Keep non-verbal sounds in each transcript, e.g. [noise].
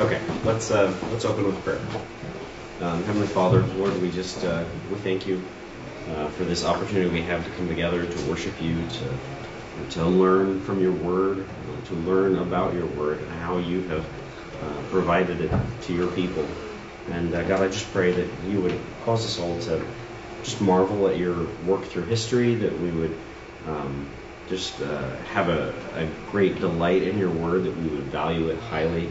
Okay, let's uh, let's open with prayer. Um, Heavenly Father, Lord, we just uh, we thank you uh, for this opportunity we have to come together to worship you, to to learn from your word, to learn about your word and how you have uh, provided it to your people. And uh, God, I just pray that you would cause us all to just marvel at your work through history, that we would um, just uh, have a, a, great delight in your word, that we would value it highly.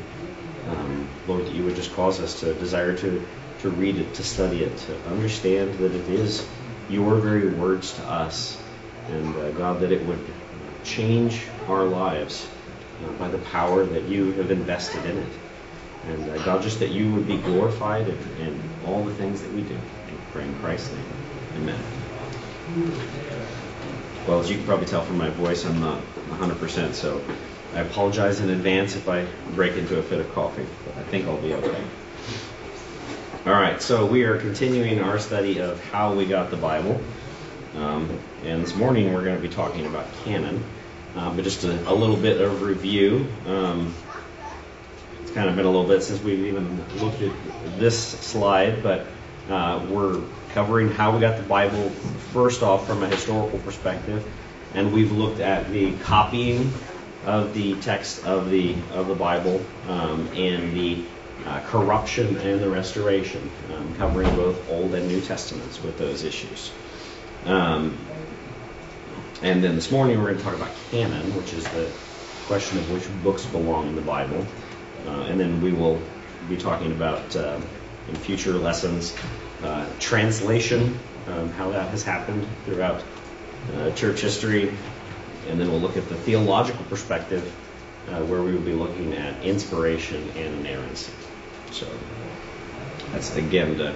Um, Lord, that you would just cause us to desire to, to read it, to study it, to understand that it is your very words to us. And uh, God, that it would change our lives uh, by the power that you have invested in it. And uh, God, just that you would be glorified in, in all the things that we do. We pray in Christ's name. Amen. Well, as you can probably tell from my voice, I'm not 100%, so I apologize in advance if I break into a fit of coughing, but I think I'll be okay. All right, so we are continuing our study of how we got the Bible. Um, and this morning we're going to be talking about canon. Uh, but just a, a, little bit of review. Um, it's kind of been a little bit since we've even looked at this slide, but uh, we're covering how we got the Bible first off from a historical perspective, and we've looked at the copying of the text of the of the Bible um, and the uh, corruption and the restoration, um, covering both Old and New Testaments with those issues. Um, and then this morning we're going to talk about canon, which is the question of which books belong in the Bible. Uh, and then we will be talking about uh, in future lessons uh, translation, um, how that has happened throughout uh, church history. And then we'll look at the theological perspective, uh, where we will be looking at inspiration and inerrancy. So that's again to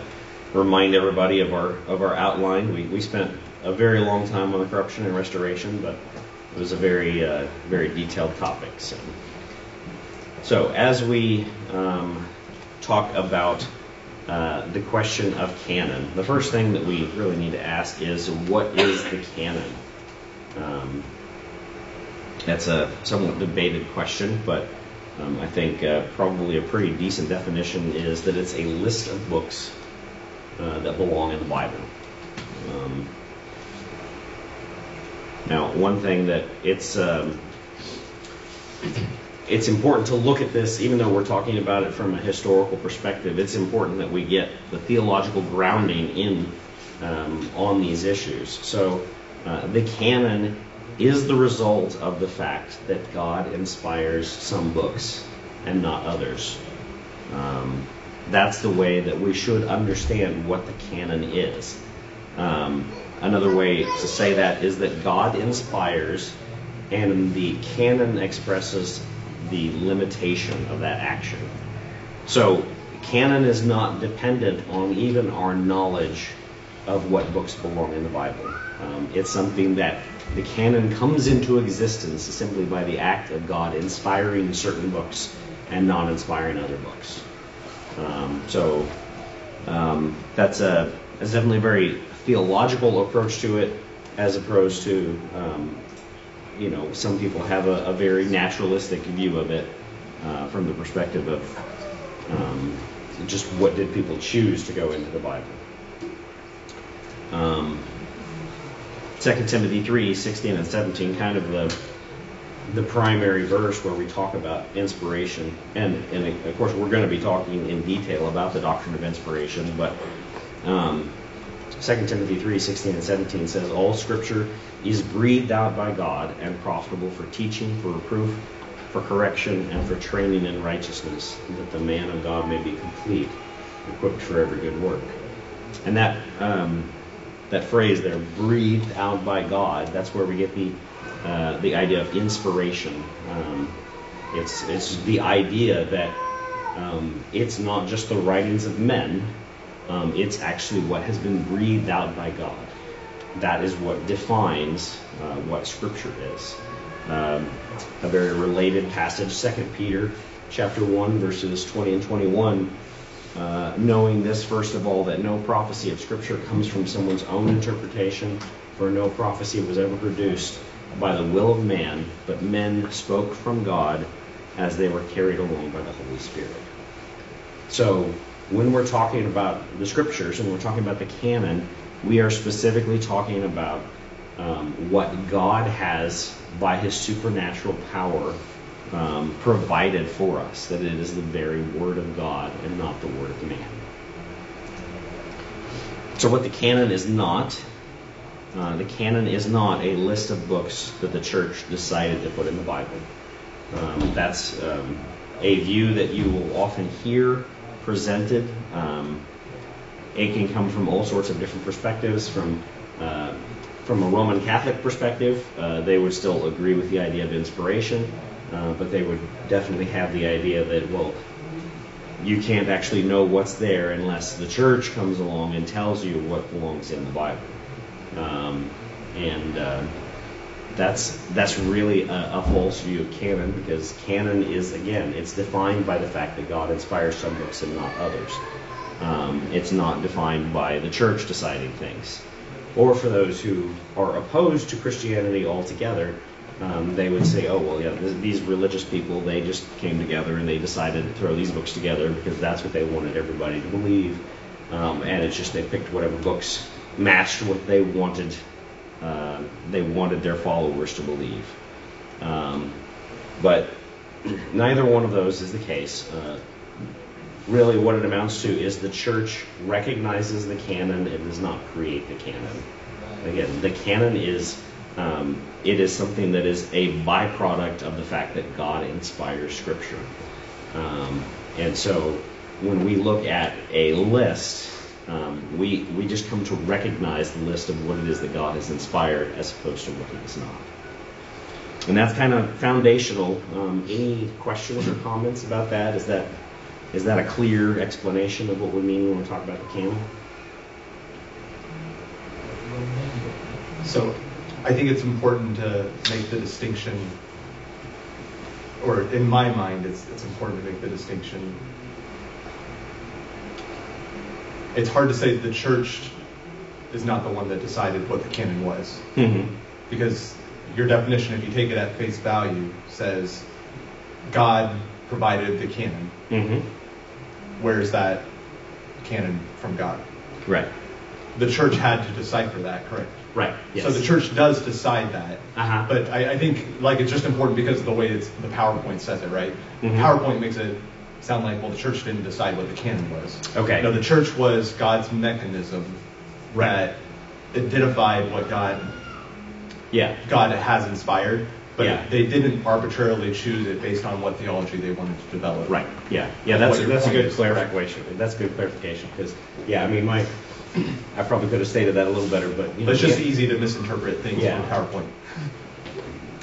remind everybody of our of our outline. We we spent a very long time on the corruption and restoration, but it was a very uh, very detailed topic. So, so as we um, talk about uh, the question of canon, the first thing that we really need to ask is what is the canon? Um, that's a somewhat debated question, but um, I think uh, probably a pretty decent definition is that it's a list of books uh, that belong in the Bible. Um, now, one thing that it's um, it's important to look at this, even though we're talking about it from a historical perspective. It's important that we get the theological grounding in um, on these issues. So, uh, the canon is the result of the fact that God inspires some books and not others. Um, that's the way that we should understand what the canon is. Um, another way to say that is that God inspires, and the canon expresses the limitation of that action. So, canon is not dependent on even our knowledge of what books belong in the Bible. Um, it's something that the canon comes into existence simply by the act of God inspiring certain books and not inspiring other books. Um, so um, that's a that's definitely a very theological approach to it, as opposed to um, you know some people have a, a, very naturalistic view of it uh, from the perspective of um, just what did people choose to go into the Bible. Um, 2 Timothy 3, 16 and 17, kind of the the primary verse where we talk about inspiration. And, and of course, we're going to be talking in detail about the doctrine of inspiration, but um, 2 Timothy 3, 16 and 17 says, All scripture is breathed out by God and profitable for teaching, for reproof, for correction, and for training in righteousness, that the man of God may be complete, equipped for every good work. And that um, that phrase there, breathed out by God, that's where we get the uh, the idea of inspiration. Um, it's it's the idea that um, it's not just the writings of men; um, it's actually what has been breathed out by God. That is what defines uh, what Scripture is. Um, a very related passage, Second Peter, chapter one, verses 20 and 21 uh, knowing this, first of all, that no prophecy of Scripture comes from someone's own interpretation, for no prophecy was ever produced by the will of man, but men spoke from God as they were carried along by the Holy Spirit. So when we're talking about the scriptures and we're talking about the canon, we are specifically talking about um, what God has, by His supernatural power, um, provided for us. That it is the very Word of God and not the Word of man. So, what the canon is not, uh, the canon is not a list of books that the church decided to put in the Bible. Um, that's um, a view that you will often hear presented. Um, it can come from all sorts of different perspectives. From uh, from a Roman Catholic perspective, uh, they would still agree with the idea of inspiration, uh, but they would definitely have the idea that well, you can't actually know what's there unless the church comes along and tells you what belongs in the Bible. Um, and uh, that's that's really a, a, false view of canon because canon is again it's defined by the fact that God inspires some books and not others. Um, it's not defined by the church deciding things. Or for those who are opposed to Christianity altogether, um, they would say, oh, well, yeah, th- these religious people, they just came together and they decided to throw these books together because that's what they wanted everybody to believe. Um, and it's just they picked whatever books matched what they wanted uh, they wanted their followers to believe. Um, but [clears throat] neither one of those is the case. Uh, really, what it amounts to is the church recognizes the canon and does not create the canon. Again, the canon is um, it is something that is a byproduct of the fact that God inspires Scripture. Um, and so, when we look at a list um, we, we just come to recognize the list of what it is that God has inspired as opposed to what He has not. And that's kind of foundational. Um, any questions or comments about that? Is that is that a clear explanation of what we mean when we talk about the canon? So, I think it's important to make the distinction, or in my mind, it's, it's important to make the distinction it's hard to say the church is not the one that decided what the canon was. Mm-hmm. Because your definition, if you take it at face value, says God provided the canon. Mm-hmm. Where's that canon from God? Right. The church had to decipher that, correct? Right. Yes. So the church does decide that. Uh-huh. But I, I, think like it's just important because of the way it's the PowerPoint says it, right? Mm-hmm. PowerPoint makes it sound like, well, the church didn't decide what the canon was. Okay. No, the church was God's mechanism that identified what God yeah. God has inspired, but yeah. they didn't arbitrarily choose it based on what theology they wanted to develop. Right. Yeah. Yeah. That's a, that's a good clarification. That's good clarification because yeah, I mean my I probably could have stated that a little better, but you know, it's just yeah. easy to misinterpret things yeah. on PowerPoint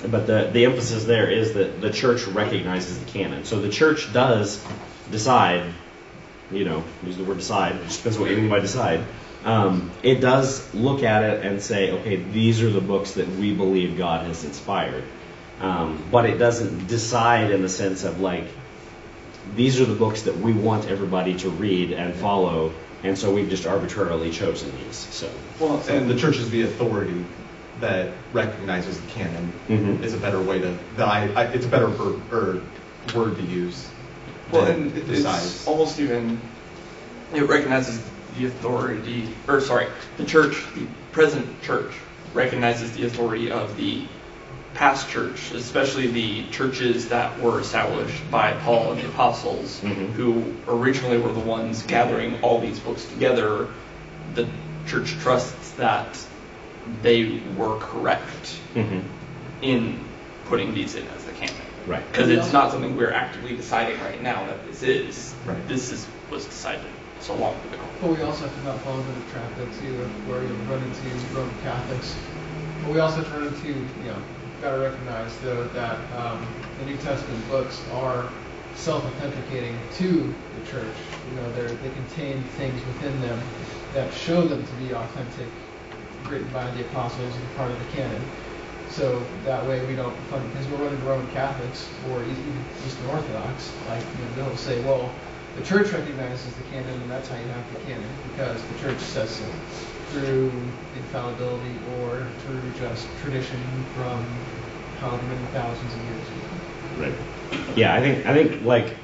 but the, the emphasis there is that the church recognizes the canon. So the church does decide, you know, use the word decide, it depends what you mean by decide. Um, it does look at it and say, okay, these are the books that we believe God has inspired. Um, but it doesn't decide in the sense of like, these are the books that we want everybody to read and follow, and so we've just arbitrarily chosen these. So, well, and the church is the authority that recognizes the canon mm-hmm. is a better way to that I, I it's a better ver, or word to use. Well, and it, it's almost even it recognizes the authority, or sorry, the church, the present church recognizes the authority of the past church, especially the churches that were established by Paul and the apostles, mm-hmm. who originally were the ones gathering all these books together. The church trusts that they were correct mm-hmm. in putting these in as the canon. Right. Because it's not something we're actively deciding right now that this is. Right. This is was decided so long ago. But we also have to not fall into the trap that's either where you run into Roman Catholics. But we also turn to into, you know, got to recognize though that um, the New Testament books are self-authenticating to the church. You know, they contain things within them that show them to be authentic written by the apostles and part of the canon. So that way we don't because we're running Roman Catholics or even Eastern Orthodox. Like you know, they'll say, well, the church recognizes the canon, and that's how you have the canon because the church says so through infallibility or through just tradition from however many thousands of years. ago. Right. Yeah, I think I think like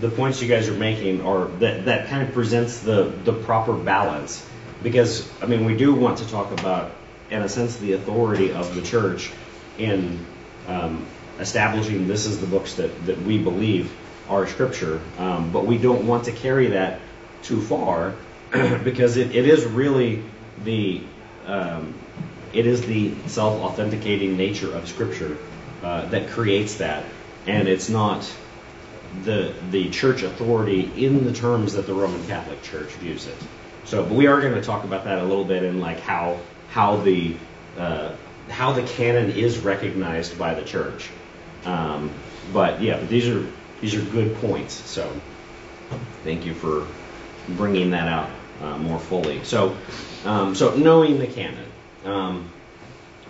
the points you guys are making are that that kind of presents the the proper balance because I mean we do want to talk about in a sense the authority of the church in um, establishing this is the books that that we believe are scripture, um, but we don't want to carry that too far [clears throat] because it, it is really the um, it is the self-authenticating nature of scripture uh, that creates that, and it's not the the church authority in the terms that the Roman Catholic Church views it. So, but we are going to talk about that a little bit and like how how the uh, how the canon is recognized by the church. Um, but yeah, but these are these are good points. So, thank you for bringing that out uh, more fully. So, um, so knowing the canon. Um,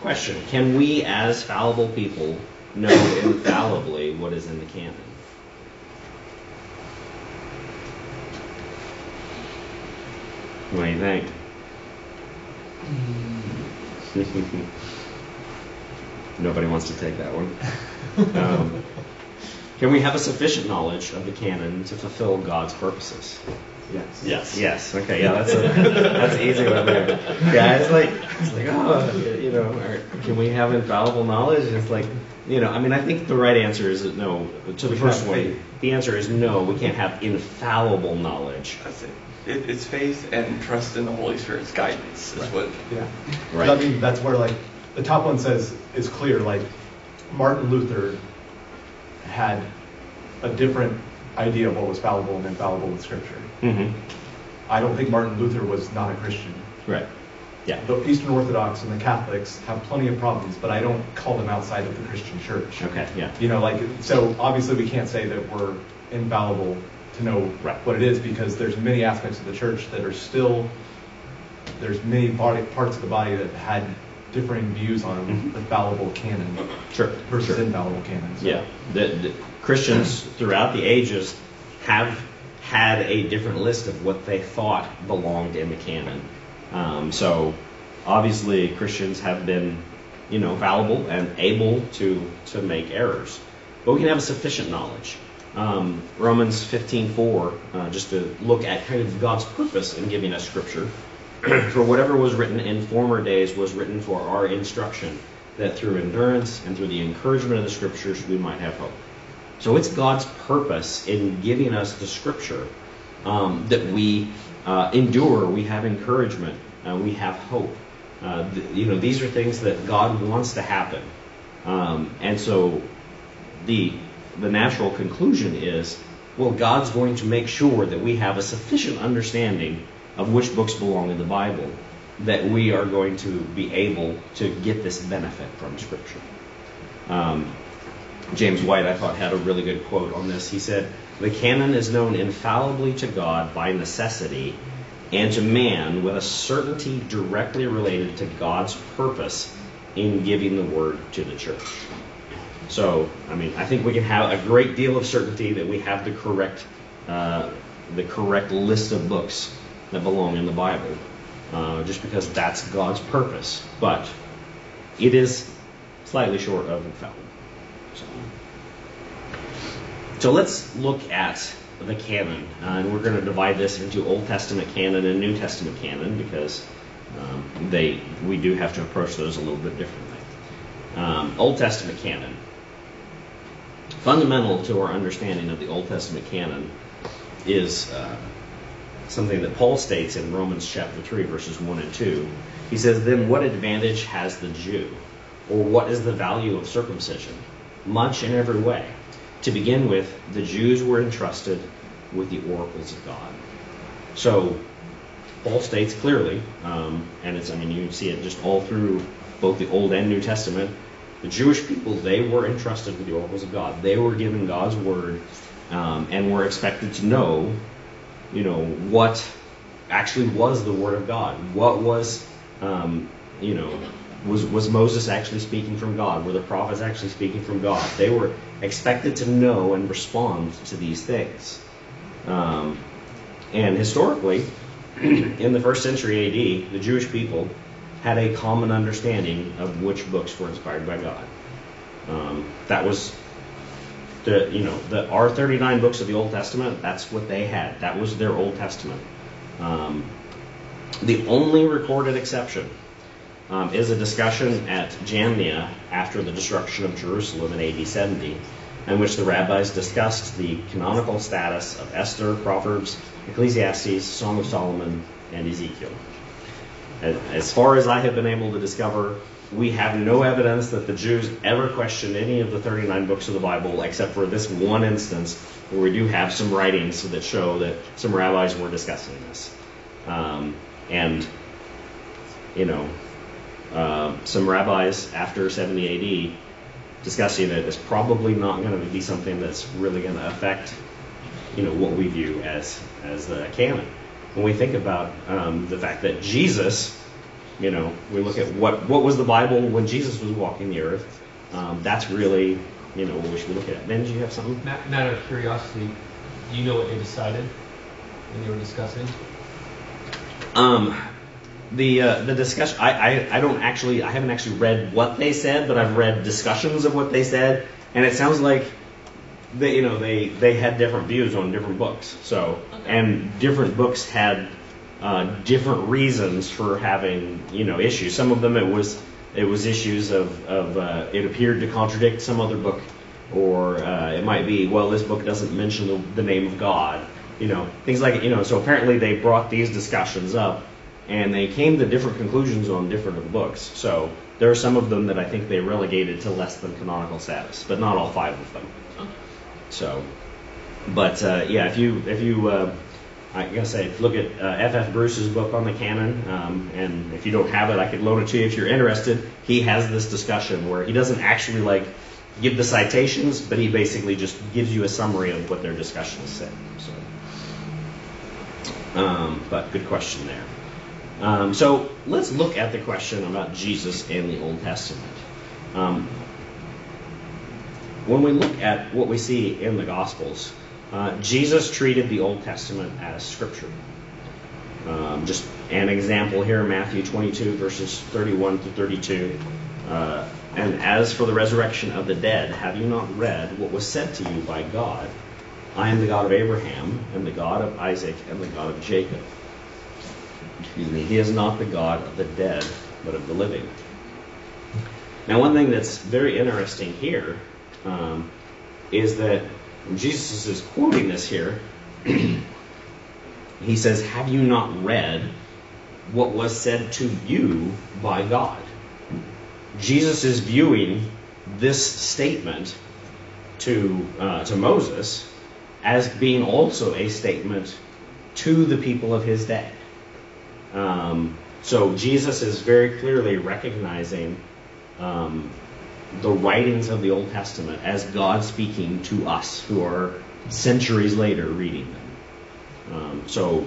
question: Can we, as fallible people, know infallibly what is in the canon? What do you think? [laughs] Nobody wants to take that one. Um, can we have a sufficient knowledge of the canon to fulfill God's purposes? Yes. Yes. Yes. Okay. Yeah. That's a that's an easy one there. Yeah. It's like it's like oh you know or can we have infallible knowledge? It's like you know I mean I think the right answer is no to the We first one. faith. The answer is no. We can't have infallible knowledge. That's it. it. It's faith and trust in the Holy Spirit's guidance is Right. what. Yeah. Right. I mean, that's where like the top one says is clear. Like Martin Luther had a different idea of what was fallible and infallible in Scripture. Mm-hmm. I don't think Martin Luther was not a Christian. Right. Yeah. The Eastern Orthodox and the Catholics have plenty of problems, but I don't call them outside of the Christian church. Okay. Yeah. You know, like so obviously we can't say that we're infallible to know Right. what it is because there's many aspects of the church that are still there's many body, parts of the body that had differing views on Mhm. the fallible canon Sure. versus sure. infallible canon. So- Yeah, the, the Christians throughout the ages have had a different list of what they thought belonged in the canon. Um, so obviously Christians have been, you know, fallible and able to to make errors, but we can have a sufficient knowledge. Um, Romans 15:4, uh, just to look at kind of God's purpose in giving us Scripture. [clears throat] for whatever was written in former days was written for our instruction, that through endurance and through the encouragement of the Scriptures we might have hope. So it's God's purpose in giving us the Scripture um, that we uh, endure, we have encouragement, uh, we have hope. Uh, th- you know, these are things that God wants to happen, um, and so the the natural conclusion is, well, God's going to make sure that we have a sufficient understanding of which books belong in the Bible, that we are going to be able to get this benefit from Scripture. Um, James White, I thought, had a really good quote on this. He said, The canon is known infallibly to God by necessity and to man with a certainty directly related to God's purpose in giving the word to the church. So, I mean, I think we can have a great deal of certainty that we have the correct, uh, the correct list of books that belong in the Bible, uh, just because that's God's purpose. But it is slightly short of infallible. So, let's look at the canon, uh, and we're going to divide this into Old Testament canon and New Testament canon because um, they we do have to approach those a little bit differently. Um, Old Testament canon. Fundamental to our understanding of the Old Testament canon is uh, something that Paul states in Romans chapter 3, verses 1 and 2. He says, Then what advantage has the Jew? Or what is the value of circumcision? Much in every way. To begin with, the Jews were entrusted with the oracles of God. So, Paul states clearly, um, and it's, I mean, you see it just all through both the Old and New Testament, the Jewish people, they were entrusted with the oracles of God. They were given God's word um, and were expected to know, you know, what actually was the word of God. What was, um, you know, was was Moses actually speaking from God? Were the prophets actually speaking from God? They were expected to know and respond to these things. Um, and historically, [clears throat] in the first century AD, the Jewish people had a common understanding of which books were inspired by God. Um, that was the you know the our 39 books of the Old Testament. That's what they had. That was their Old Testament. Um, the only recorded exception um, is a discussion at Jamnia after the destruction of Jerusalem in AD 70, in which the rabbis discussed the canonical status of Esther, Proverbs, Ecclesiastes, Song of Solomon, and Ezekiel. As far as I have been able to discover, we have no evidence that the Jews ever questioned any of the 39 books of the Bible except for this one instance where we do have some writings that show that some rabbis were discussing this. Um, and, you know, uh, some rabbis after 70 AD discussing it is probably not going to be something that's really going to affect, you know, what we view as as the canon. When we think about um, the fact that Jesus, you know, we look at what what was the Bible when Jesus was walking the earth. Um, that's really, you know, what we should look at. Ben, do you have something? Matter of curiosity, do you know what they decided when they were discussing? Um, the uh, the discussion. I, I I don't actually I haven't actually read what they said, but I've read discussions of what they said, and it sounds like they you know they they had different views on different books. So and different books had uh, different reasons for having you know issues. Some of them it was it was issues of of uh, it appeared to contradict some other book, or uh, it might be well this book doesn't mention the, the name of God. You know things like you know. So apparently they brought these discussions up and they came to different conclusions on different books. So there are some of them that I think they relegated to less than canonical status, but not all five of them. So, but uh, yeah, if you if you uh, I guess I look at F.F. Uh, F. Bruce's book on the canon, um, and if you don't have it, I could loan it to you if you're interested. He has this discussion where he doesn't actually like give the citations, but he basically just gives you a summary of what their discussions said. So, um, but good question there. Um, so let's look at the question about Jesus and the Old Testament. Um, when we look at what we see in the Gospels, uh, Jesus treated the Old Testament as Scripture. Um, just an example here, Matthew 22, verses 31 to 32. Uh, and as for the resurrection of the dead, have you not read what was said to you by God? I am the God of Abraham, and the God of Isaac, and the God of Jacob excuse me, he is not the God of the dead, but of the living. Now, one thing that's very interesting here um, is that Jesus is quoting this here. [clears throat] he says, Have you not read what was said to you by God? Jesus is viewing this statement to, uh, to Moses as being also a statement to the people of his day. Um, so Jesus is very clearly recognizing um, the writings of the Old Testament as God speaking to us who are centuries later reading them. Um, so,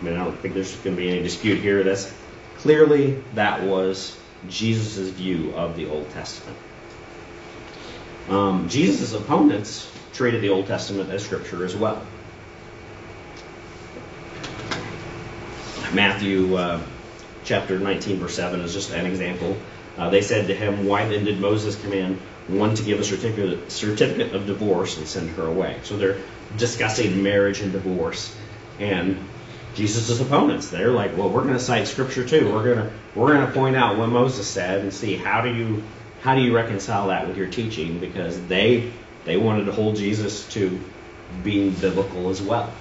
I mean, I don't think there's going to be any dispute here. That's clearly that was Jesus' view of the Old Testament. Um, Jesus' opponents treated the Old Testament as Scripture as well. Matthew uh, chapter 19, verse 7 is just an example. Uh, they said to him, Why then did Moses command one to give a certificate, certificate of divorce and send her away? So they're discussing marriage and divorce. And Jesus' opponents, they're like, well, we're going to cite scripture too. We're going to we're going to point out what Moses said and see how do you how do you reconcile that with your teaching because they they wanted to hold Jesus to being biblical as well.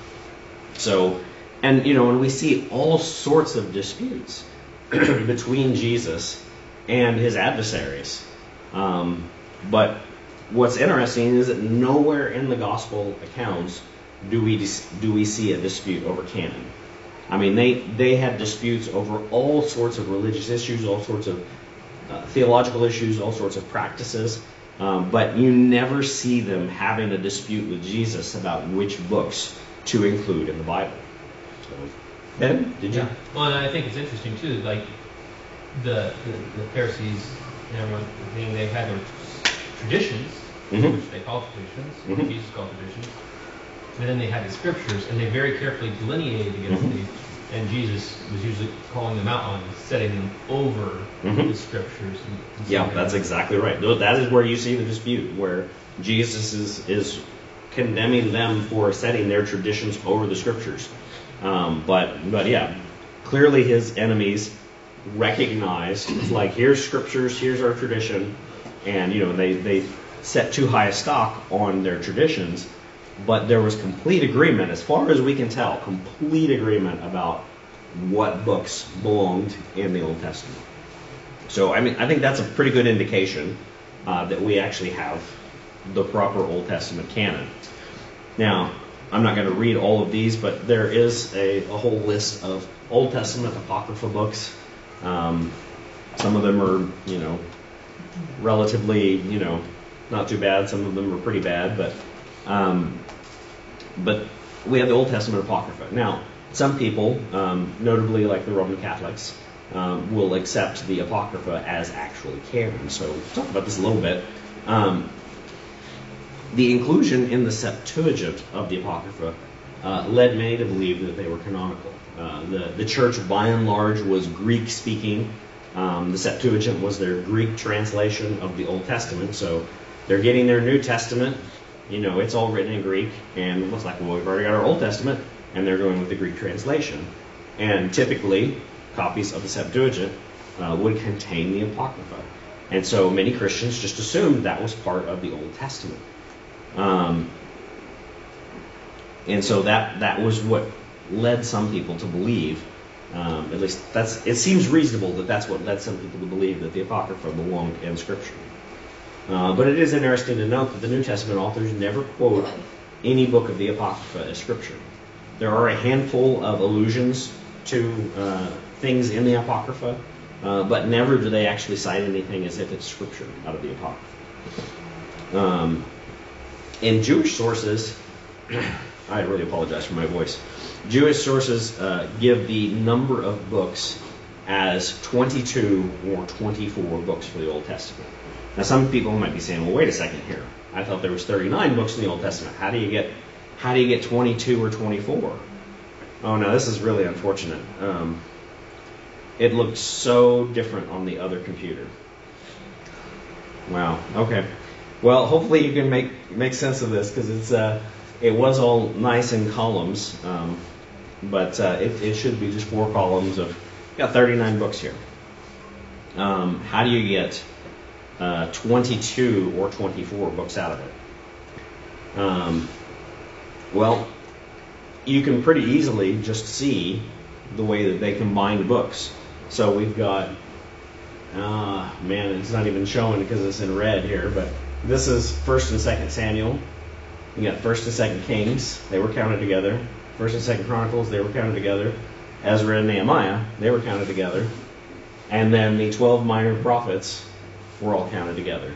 So and, you know, and we see all sorts of disputes [clears throat] between Jesus and his adversaries. Um, but what's interesting is that nowhere in the gospel accounts do we do we see a dispute over canon. I mean, they they had disputes over all sorts of religious issues, all sorts of uh, theological issues, all sorts of practices, um, but you never see them having a dispute with Jesus about which books to include in the Bible. Ben, did you? Yeah. Well, and I think it's interesting too. Like the the, the Pharisees and everyone, they had their traditions, mm-hmm. which they call traditions. Mm-hmm. Jesus called traditions. And then they had the scriptures, and they very carefully delineated against mm-hmm. these. And Jesus was usually calling them out on setting them over mm-hmm. the scriptures. And, and yeah, that's exactly right. That is where you see the dispute, where Jesus is, is condemning them for setting their traditions over the scriptures. Um, but but yeah, clearly his enemies recognized like here's scriptures, here's our tradition, and you know they they set too high a stock on their traditions. But there was complete agreement, as far as we can tell, complete agreement about what books belonged in the Old Testament. So I mean, I think that's a pretty good indication uh, that we actually have the proper Old Testament canon. Now, I'm not going to read all of these, but there is a, a whole list of Old Testament apocrypha books. Um, some of them are, you know, relatively, you know, not too bad. Some of them are pretty bad, but um, but we have the Old Testament apocrypha. Now, some people, um, notably like the Roman Catholics, um, will accept the apocrypha as actually canon. So, we'll talk about this a little bit. Um, the inclusion in the Septuagint of the Apocrypha uh, led many to believe that they were canonical. Uh, the, the church, by and large, was Greek speaking. Um, the Septuagint was their Greek translation of the Old Testament, so they're getting their New Testament. You know, it's all written in Greek, and it looks like, well, we've already got our Old Testament, and they're going with the Greek translation. And typically, copies of the Septuagint uh, would contain the Apocrypha. And so many Christians just assumed that was part of the Old Testament. Um, and so that that was what led some people to believe, um, at least that's it seems reasonable that that's what led some people to believe that the Apocrypha belonged in Scripture. Uh, but it is interesting to note that the New Testament authors never quote any book of the Apocrypha as Scripture. There are a handful of allusions to uh, things in the Apocrypha, uh, but never do they actually cite anything as if it's Scripture out of the Apocrypha. Um, in Jewish sources, [clears throat] I really apologize for my voice. Jewish sources uh, give the number of books as 22 or 24 books for the Old Testament. Now, some people might be saying, "Well, wait a second here. I thought there was 39 books in the Old Testament. How do you get how do you get 22 or 24?" Oh no, this is really unfortunate. Um, it looked so different on the other computer. Wow. Okay. Well, hopefully you can make make sense of this because it's uh, it was all nice in columns, um, but uh, it, it should be just four columns of got 39 books here. Um, how do you get uh, 22 or 24 books out of it? Um, well, you can pretty easily just see the way that they combined books. So we've got, ah, man, it's not even showing because it's in red here, but this is First and Second Samuel. You got First and Second Kings; they were counted together. First and Second Chronicles; they were counted together. Ezra and Nehemiah; they were counted together. And then the twelve minor prophets were all counted together,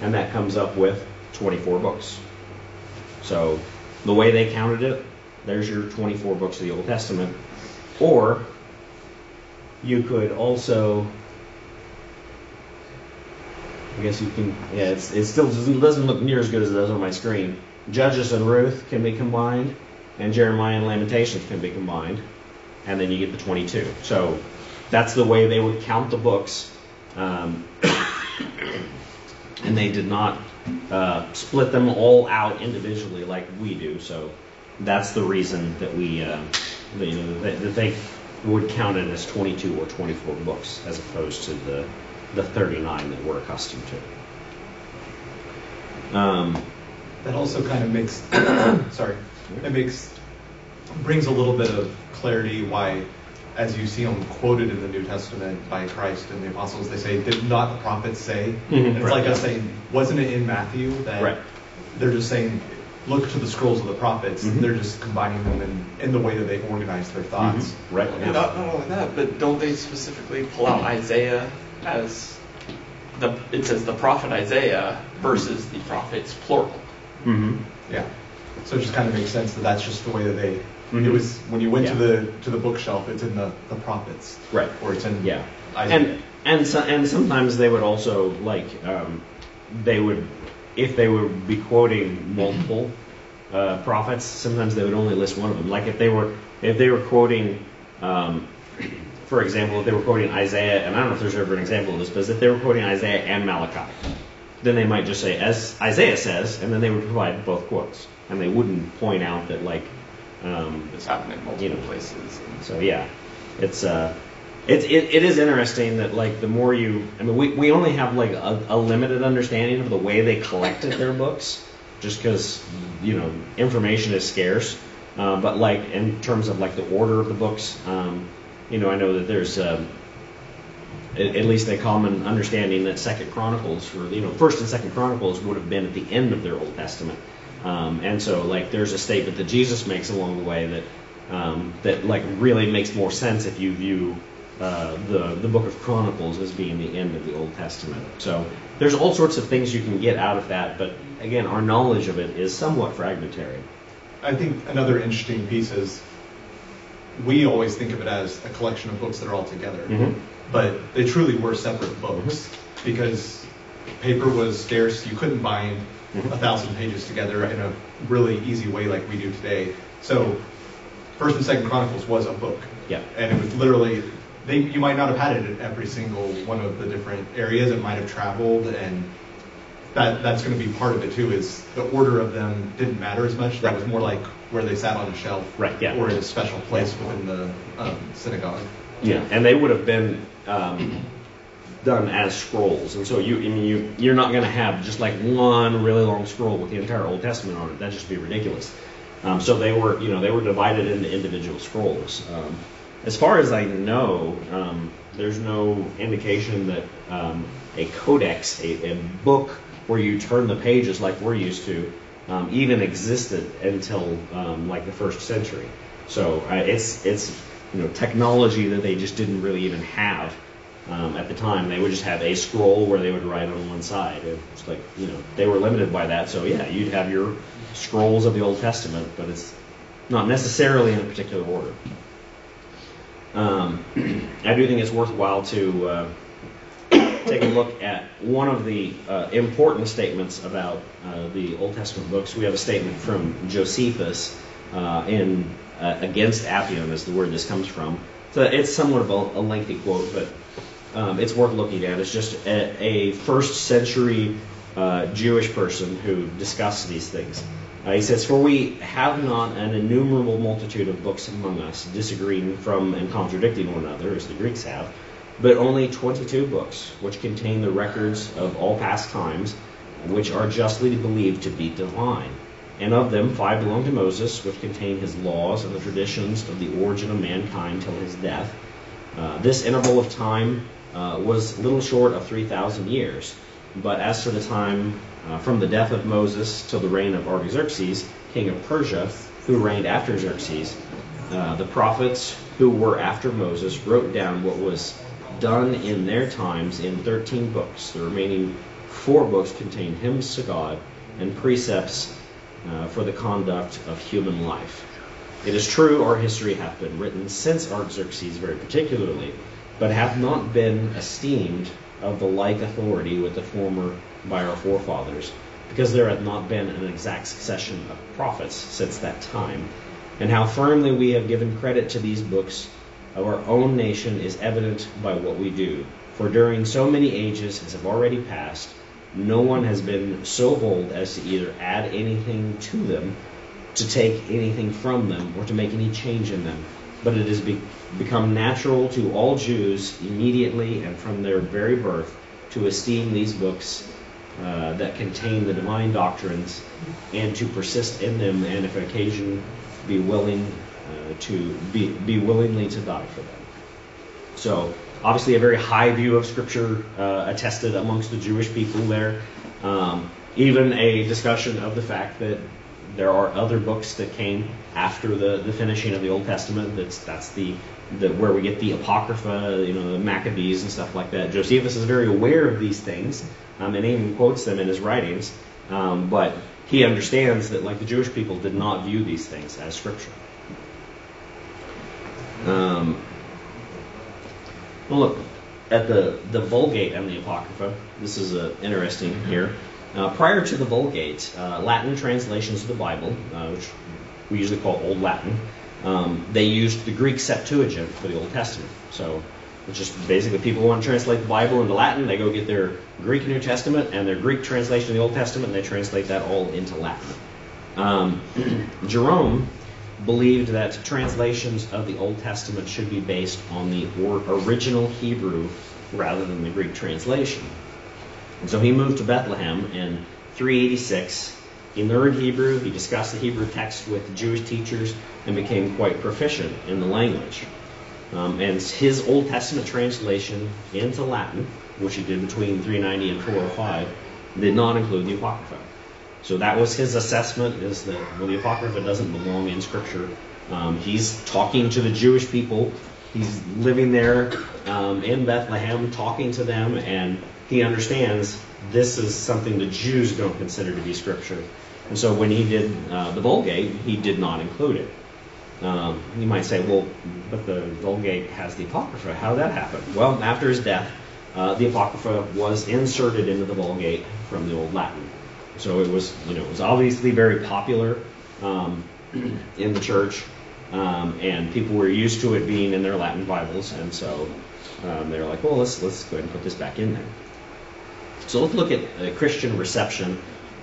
and that comes up with 24 books. So the way they counted it, there's your 24 books of the Old Testament. Or you could also I guess you can, yeah, it's, it still doesn't, doesn't look near as good as it does on my screen. Judges and Ruth can be combined, and Jeremiah and Lamentations can be combined, and then you get the 22. So that's the way they would count the books. Um, [coughs] and they did not uh, split them all out individually like we do. So that's the reason that we, uh, that, you know, that, that they would count it as 22 or 24 books as opposed to the the 39 that we're accustomed to. Um, that also kind of makes, [coughs] sorry, it makes, brings a little bit of clarity why, as you see them quoted in the New Testament by Christ and the apostles, they say, did not the prophets say? Mm-hmm. it's right, like us saying, wasn't it in Matthew that right. they're just saying, look to the scrolls of the prophets. Mm-hmm. They're just combining them in, in the way that they organize their thoughts. Mm-hmm. Right. Yeah. Not, not only that, but don't they specifically pull out Isaiah as the it says the prophet Isaiah versus the prophets plural. Mm-hmm. Yeah. So it just kind of makes sense that that's just the way that they. Mm-hmm. It was when you went yeah. to the to the bookshelf. It's in the, the prophets. Right. Or it's in yeah. Isaiah. And and so, and sometimes they would also like um, they would if they would be quoting multiple uh, prophets. Sometimes they would only list one of them. Like if they were if they were quoting. Um, for example, if they were quoting Isaiah, and I don't know if there's ever an example of this, but if they were quoting Isaiah and Malachi, then they might just say, as Isaiah says, and then they would provide both quotes, and they wouldn't point out that like um, this happened in multiple you know, places. So yeah, it's uh, it, it, it is interesting that like the more you, I mean, we, we only have like a, a limited understanding of the way they collected their books, just because you know information is scarce. Uh, but like in terms of like the order of the books, um, you know, I know that there's uh, at, at, least a common understanding that Second Chronicles, or you know, First and Second Chronicles would have been at the end of their Old Testament. Um, and so like there's a statement that Jesus makes along the way that um, that like really makes more sense if you view uh, the the book of Chronicles as being the end of the Old Testament. So there's all sorts of things you can get out of that, but again, our knowledge of it is somewhat fragmentary. I think another interesting piece is we always think of it as a collection of books that are all together, mm-hmm. but they truly were separate books mm-hmm. because paper was scarce. You couldn't bind mm-hmm. a thousand pages together in a really easy way like we do today. So, First and Second Chronicles was a book. Yeah. And it was literally they, you might not have had it in every single one of the different areas. It might have traveled, and that that's going to be part of it too. Is the order of them didn't matter as much. That was more like where they sat on a shelf, right? Yeah. Or in a special place within the um, synagogue. Yeah, and they would have been. Um, done as scrolls, and so you, I mean, you, you're not going to have just like one really long scroll with the entire Old Testament on it. That'd just be ridiculous. Um, so they were, you know, they were divided into individual scrolls. Um, as far as I know, um, there's no indication that um, a codex, a, a, book where you turn the pages like we're used to, um, even existed until um, like the first century. So uh, it's it's you know technology that they just didn't really even have um, at the time. They would just have a scroll where they would write on one side. It's like you know they were limited by that. So yeah, you'd have your scrolls of the Old Testament, but it's not necessarily in a particular order. I do think it's worthwhile to uh, take a look at one of the uh, important statements about uh, the Old Testament books. We have a statement from Josephus uh, in uh, Against Apion, is the word this comes from. So it's somewhat of a, a lengthy quote, but um, it's worth looking at. It's just a, a first century uh, Jewish person who discussed these things. Uh, he says, For we have not an innumerable multitude of books among us, disagreeing from and contradicting one another, as the Greeks have, but only 22 books, which contain the records of all past times, which are justly believed to be divine. And of them, five belong to Moses, which contain his laws and the traditions of the origin of mankind till his death. Uh, this interval of time uh, was little short of 3,000 years. But as to the time uh, from the death of Moses till the reign of Artaxerxes, king of Persia, who reigned after Xerxes, uh, the prophets who were after Moses wrote down what was done in their times in 13 books. The remaining four books contain hymns to God and precepts uh, for the conduct of human life. It is true our history hath been written since Artaxerxes very particularly, but hath not been esteemed of the like authority with the former by our forefathers, because there hath not been an exact succession of prophets since that time. And how firmly we have given credit to these books our own nation is evident by what we do. For during so many ages as have already passed, no one has been so bold as to either add anything to them, to take anything from them, or to make any change in them. But it has be- become natural to all Jews immediately and from their very birth to esteem these books uh, that contain the divine doctrines and to persist in them and if occasion be willing to be, be willingly to die for them. So obviously a very high view of Scripture uh, attested amongst the Jewish people there. Um, even a discussion of the fact that there are other books that came after the, the finishing of the Old Testament. That's that's the, the where we get the Apocrypha, you know, the Maccabees and stuff like that. Josephus is very aware of these things, um, and even quotes them in his writings. Um, but he understands that, like the Jewish people, did not view these things as scripture. Um, well, look at the the Vulgate and the Apocrypha. This is uh, interesting here. Uh, prior to the Vulgate, uh, Latin translations of the Bible, uh, which we usually call Old Latin, um, they used the Greek Septuagint for the Old Testament. So It's just basically people want to translate the Bible into Latin, they go get their Greek New Testament and their Greek translation of the Old Testament, and they translate that all into Latin. Um, [clears throat] Jerome believed that translations of the Old Testament should be based on the or, original Hebrew rather than the Greek translation. And so he moved to Bethlehem in 386. He learned Hebrew, he discussed the Hebrew text with Jewish teachers, and became quite proficient in the language. Um, and his Old Testament translation into Latin, which he did between 390 and 405, did not include the Apocrypha. So that was his assessment: is that well, the Apocrypha doesn't belong in Scripture. Um, he's talking to the Jewish people. He's living there um, in Bethlehem, talking to them, and he understands this is something the Jews don't consider to be Scripture. And so when he did uh, the Vulgate, he did not include it. Um, you might say, well, but the Vulgate has the Apocrypha. How did that happen? Well, after his death, uh, the Apocrypha was inserted into the Vulgate from the Old Latin. So it was, you know, it was obviously very popular um, [clears throat] in the church, um, and people were used to it being in their Latin Bibles, and so um, they were like, well, let's let's go ahead and put this back in there. So let's look at the Christian reception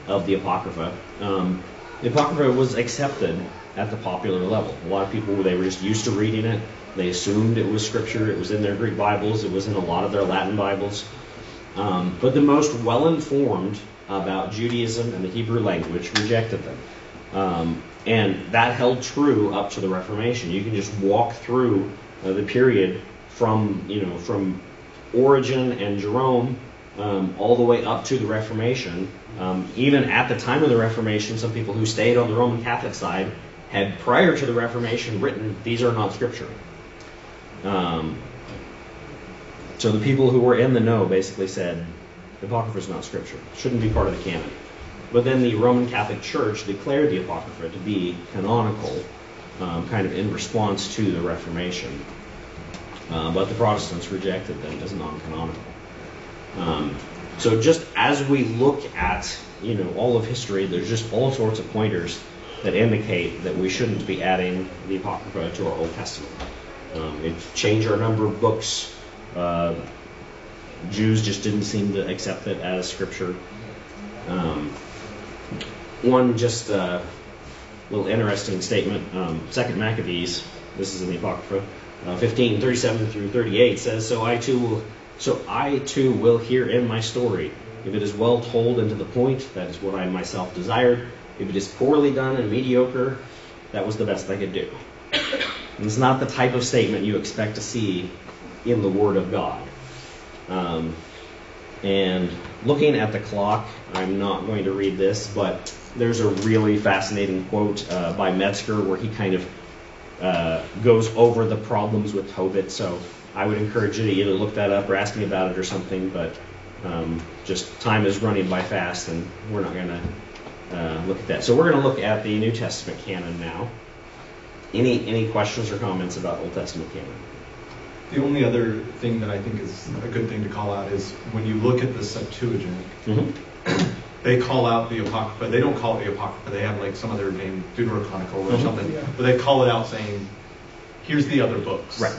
of the Apocrypha. Um, the Apocrypha was accepted at the popular level. A lot of people they were just used to reading it. They assumed it was scripture. It was in their Greek Bibles. It was in a lot of their Latin Bibles. Um, but the most well-informed about Judaism and the Hebrew language rejected them. Um, and that held true up to the Reformation. You can just walk through uh, the period from, you know, from Origen and Jerome um, all the way up to the Reformation. Um, even at the time of the Reformation, some people who stayed on the Roman Catholic side had, prior to the Reformation, written, These are not scripture. Um, so the people who were in the know basically said, Apocrypha is not scripture, shouldn't be part of the canon. But then the Roman Catholic Church declared the Apocrypha to be canonical, um, kind of in response to the Reformation. Uh, but the Protestants rejected them as non-canonical. Um, so just as we look at you know all of history, there's just all sorts of pointers that indicate that we shouldn't be adding the Apocrypha to our Old Testament. Um, it changed our number of books. Uh, Jews just didn't seem to accept it as scripture. Um, one just uh, little interesting statement. Um, Second Maccabees, this is in the Apocrypha, uh, 15, 37 through 38 says, "So I too will, so I too will hear in my story. If it is well told and to the point, that is what I myself desired. If it is poorly done and mediocre, that was the best I could do." [coughs] And it's not the type of statement you expect to see in the Word of God. Um, and looking at the clock, I'm not going to read this, but there's a really fascinating quote uh, by Metzger where he kind of uh, goes over the problems with Tobit. So I would encourage you to either look that up or ask me about it or something. But um, just time is running by fast, and we're not going to uh, look at that. So we're going to look at the New Testament canon now. Any any questions or comments about Old Testament canon? The only other thing that I think is a good thing to call out is when you look at the Septuagint, mm-hmm. they call out the Apocrypha. They don't call it the Apocrypha. They have like some other name, Deuterochronicle or mm-hmm. something. Yeah. But they call it out saying, here's the other books. Right.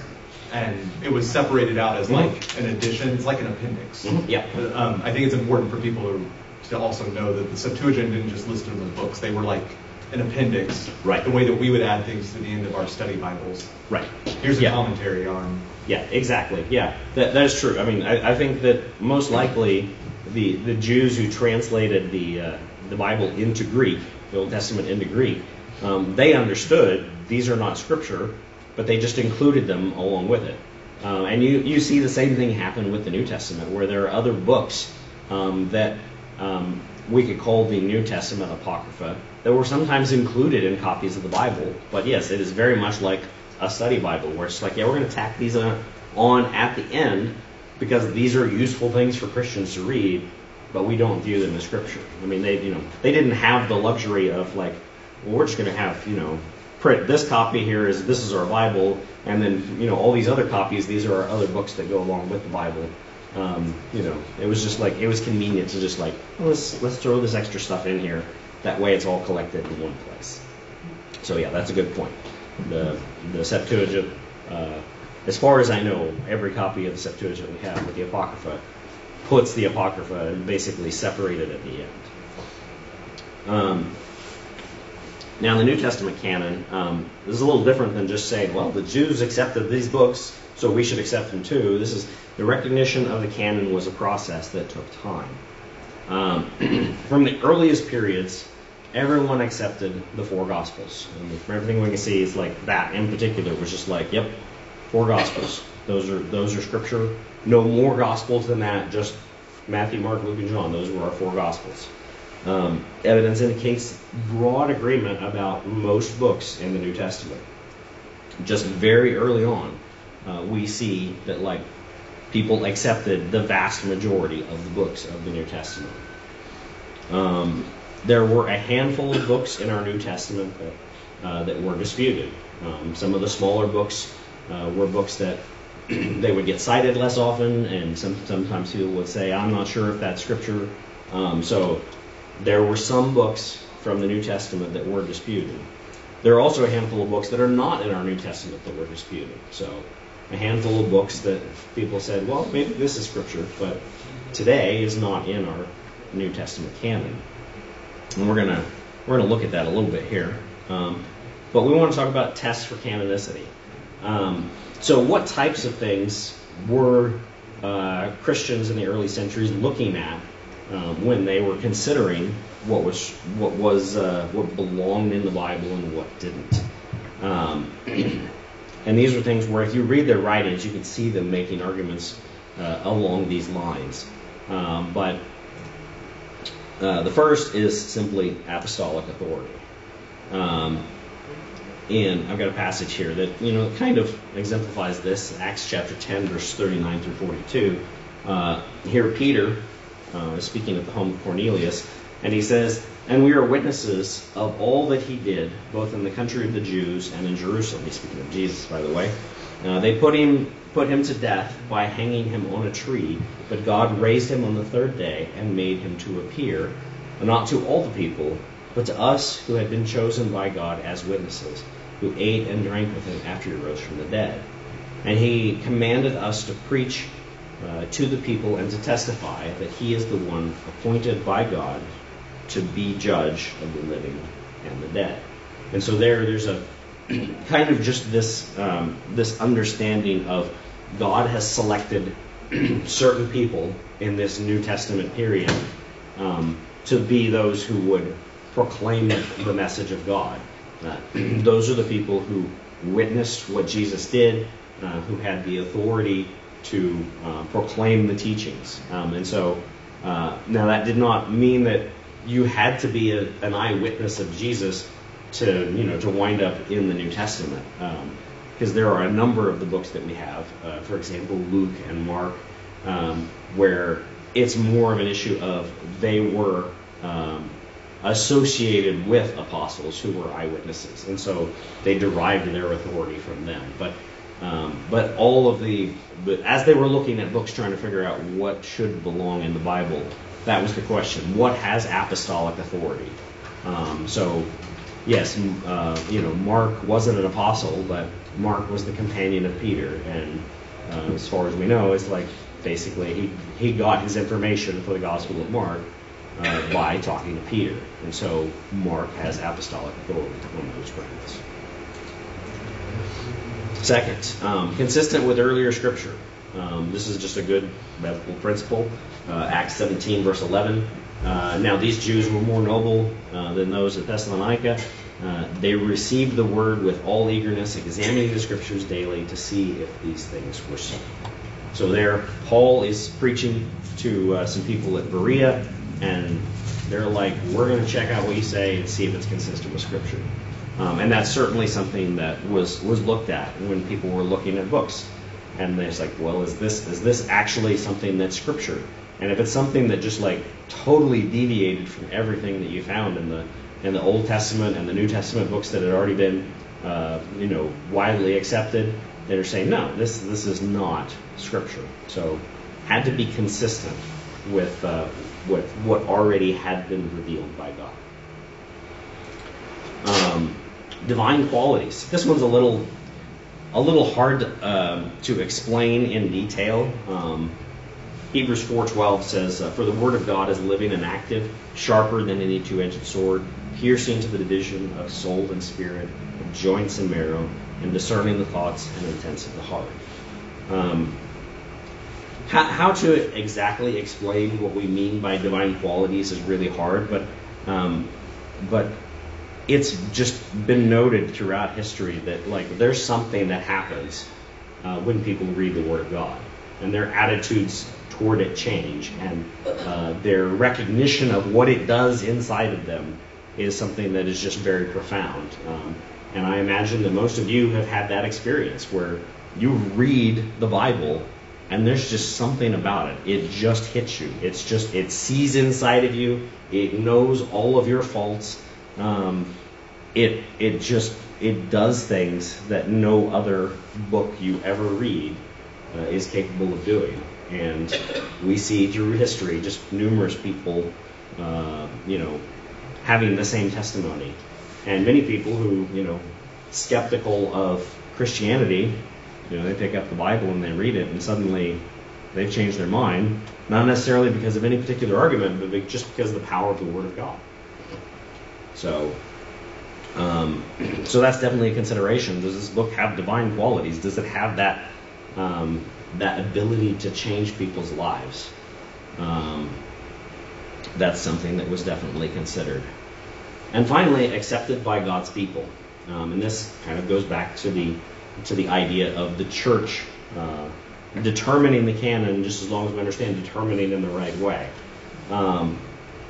And it was separated out as mm-hmm. like an addition. It's like an appendix. Mm-hmm. Yeah. Um, I think it's important for people to, to also know that the Septuagint didn't just list them as books. They were like an appendix. Right. The way that we would add things to the end of our study Bibles. Right. Here's a yeah. commentary on yeah, exactly. Yeah, that, that is true. I mean, I, I think that most likely the, the Jews who translated the, uh, the Bible into Greek, the Old Testament into Greek, um, they understood these are not scripture, but they just included them along with it. Uh, and you, you see the same thing happen with the New Testament, where there are other books um, that um, we could call the New Testament Apocrypha that were sometimes included in copies of the Bible. But yes, it is very much like a study Bible where it's like, yeah, we're going to tack these on, on at the end because these are useful things for Christians to read, but we don't view them as scripture. I mean, they you know they didn't have the luxury of like, well, we're just going to have you know print this copy here is this is our Bible, and then you know all these other copies, these are our other books that go along with the Bible. Um, you know, it was just like it was convenient to just like let's let's throw this extra stuff in here. That way, it's all collected in one place. So yeah, that's a good point the the Septuagint uh, as far as I know, every copy of the Septuagint we have with the Apocrypha puts the Apocrypha and basically separated at the end. Um, now, the New Testament canon um, this is a little different than just saying, well, the Jews accepted these books, so we should accept them too. This is the recognition of the canon was a process that took time. Um, [clears throat] from the earliest periods, everyone accepted the four Gospels. And from everything we can see, it's like that in particular was just like, yep, four Gospels. Those are those are Scripture. No more Gospels than that. Just Matthew, Mark, Luke, and John. Those were our four Gospels. Um, evidence indicates broad agreement about most books in the New Testament. Just very early on, uh, we see that like people accepted the vast majority of the books of the New Testament. Um, there were a handful of books in our New Testament that, uh, that were disputed. Um, some of the smaller books uh, were books that [clears throat] they would get cited less often, and some, sometimes people would say, "I'm not sure if that's scripture." Um, so there were some books from the New Testament that were disputed. There are also a handful of books that are not in our New Testament that were disputed. So, a handful of books that people said, well, maybe this is scripture, but today is not in our New Testament canon. And we're gonna we're gonna look at that a little bit here. Um, but we want to talk about tests for canonicity. Um, so, what types of things were uh, Christians in the early centuries looking at um, when they were considering what was what was uh, what belonged in the Bible and what didn't. Um, [clears throat] and these are things where if you read their writings, you can see them making arguments uh, along these lines. Um, but uh, the first is simply apostolic authority. Um, and I've got a passage here that you know kind of exemplifies this. Acts chapter 10, verse 39 through 42. Uh, here, Peter uh, is speaking at the home of Cornelius, and he says, And we are witnesses of all that he did, both in the country of the Jews and in Jerusalem. He's speaking of Jesus, by the way. Uh, they put him put him to death by hanging him on a tree, but God raised him on the third day and made him to appear, not to all the people, but to us who had been chosen by God as witnesses, who ate and drank with him after he rose from the dead. And he commanded us to preach uh, to the people and to testify that he is the one appointed by God to be judge of the living and the dead. And so there, there's a kind of just this um, this understanding of God has selected [clears throat] certain people in this New Testament period um, to be those who would proclaim the message of God. Uh, [clears throat] those are the people who witnessed what Jesus did, uh, who had the authority to uh, proclaim the teachings. Um, and so uh, now that did not mean that you had to be a, an eyewitness of Jesus to you know to wind up in the New Testament. because um, there are a number of the books that we have, uh, for example, Luke and Mark, um, where it's more of an issue of they were um, associated with apostles who were eyewitnesses, and so they derived their authority from them. But um, but all of the, but as they were looking at books trying to figure out what should belong in the Bible, that was the question: what has apostolic authority? Um, so, yes, uh, you know, Mark wasn't an apostle, but Mark was the companion of Peter, and uh, as far as we know, it's like basically he he got his information for the Gospel of Mark uh, by talking to Peter, and so Mark has apostolic authority on those grounds. Second, um, consistent with earlier scripture. Um, this is just a good biblical principle. Uh, Acts 17, verse 11. Uh, now, these Jews were more noble uh, than those at Thessalonica. Uh, they received the word with all eagerness, examining the scriptures daily to see if these things were so. So, there, Paul is preaching to uh, some people at Berea, and they're like, We're going to check out what you say and see if it's consistent with scripture. Um, and that's certainly something that was, was looked at when people were looking at books. And they're like, well, is this is this actually something that's scripture? And if it's something that just like totally deviated from everything that you found in the in the Old Testament and the New Testament books that had already been uh, you know widely accepted, they're saying no, this this is not scripture. So had to be consistent with uh, what already had been revealed by God. Um, divine qualities. This one's a little a little hard um, to explain in detail. Um, Hebrews 4:12 says, uh, "For the word of God is living and active, sharper than any two-edged sword, piercing to the division of soul and spirit, of joints and marrow, and discerning the thoughts and intents of the heart." Um, how, how, to exactly explain what we mean by divine qualities is really hard, but um, but it's just been noted throughout history that like there's something that happens uh, when people read the Word of God, and their attitudes toward it change, and uh, their recognition of what it does inside of them is something that is just very profound. Um, and I imagine that most of you have had that experience where you read the Bible and there's just something about it. It just hits you. It's just it sees inside of you. It knows all of your faults. Um, it it just it does things that no other book you ever read uh, is capable of doing. And we see through history just numerous people, uh, you know, having the same testimony, and many people who you know skeptical of Christianity you know, they pick up the Bible and they read it, and suddenly they've changed their mind, not necessarily because of any particular argument, but just because of the power of the Word of God. So, um, so that's definitely a consideration. Does this book have divine qualities? Does it have that um, that ability to change people's lives? Um, that's something that was definitely considered. And finally, accepted by God's people. Um, and this kind of goes back to the to the idea of the church uh, determining the canon, just as long as we understand determining in the right way. Um,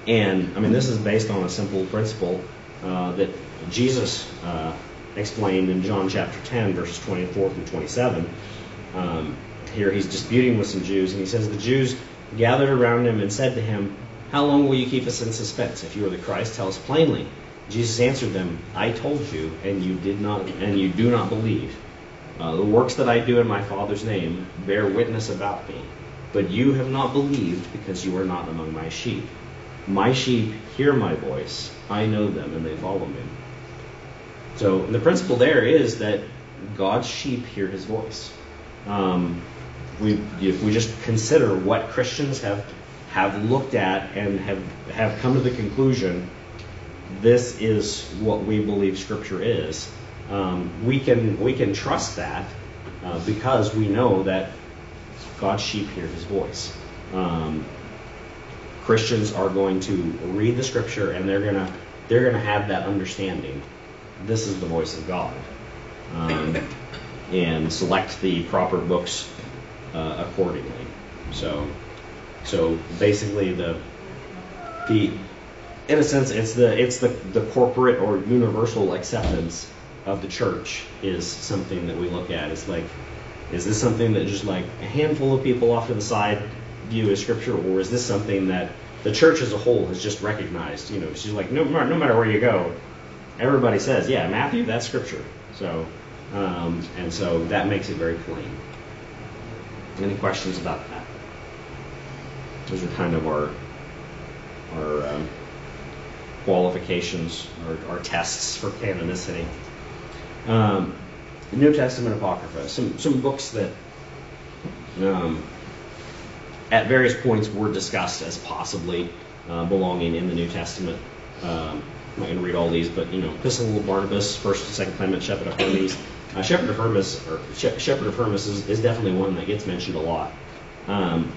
and I mean, this is based on a simple principle uh, that Jesus uh, explained in John chapter 10, verses 24 through 27. Um, here he's disputing with some Jews, and he says, The Jews gathered around him and said to him, How long will you keep us in suspense? If you are the Christ, tell us plainly. Jesus answered them, I told you, and you did not, and you do not believe. Uh, the works that I do in my Father's name bear witness about me, but you have not believed because you are not among my sheep. My sheep hear my voice, I know them, and they follow me. So the principle there is that God's sheep hear his voice. Um, we, if we just consider what Christians have have looked at and have have come to the conclusion, this is what we believe Scripture is um, we can we can trust that uh, because we know that God's sheep hear His voice. Um, Christians are going to read the Scripture and they're gonna they're gonna have that understanding. This is the voice of God, um, and select the proper books uh, accordingly. So, so basically the the in a sense it's the it's the the corporate or universal acceptance of the church is something that we look at. It's like, is this something that just like a handful of people off to the side view as scripture, or is this something that the church as a whole has just recognized? You know, she's like, no, no matter where you go, everybody says, yeah, Matthew, that's scripture. So, um, and so that makes it very plain. Any questions about that? Those are kind of our our um, qualifications, our, our tests for canonicity. Um, New Testament Apocrypha, some, some books that um, at various points were discussed as possibly uh, belonging in the New Testament. Um, I'm not going to read all these, but you know, Epistle of Barnabas, First and Second Clement, Shepherd of Hermes. Uh, Shepherd of Hermas, or she- Shepherd of Hermas is, is, definitely one that gets mentioned a lot. Um,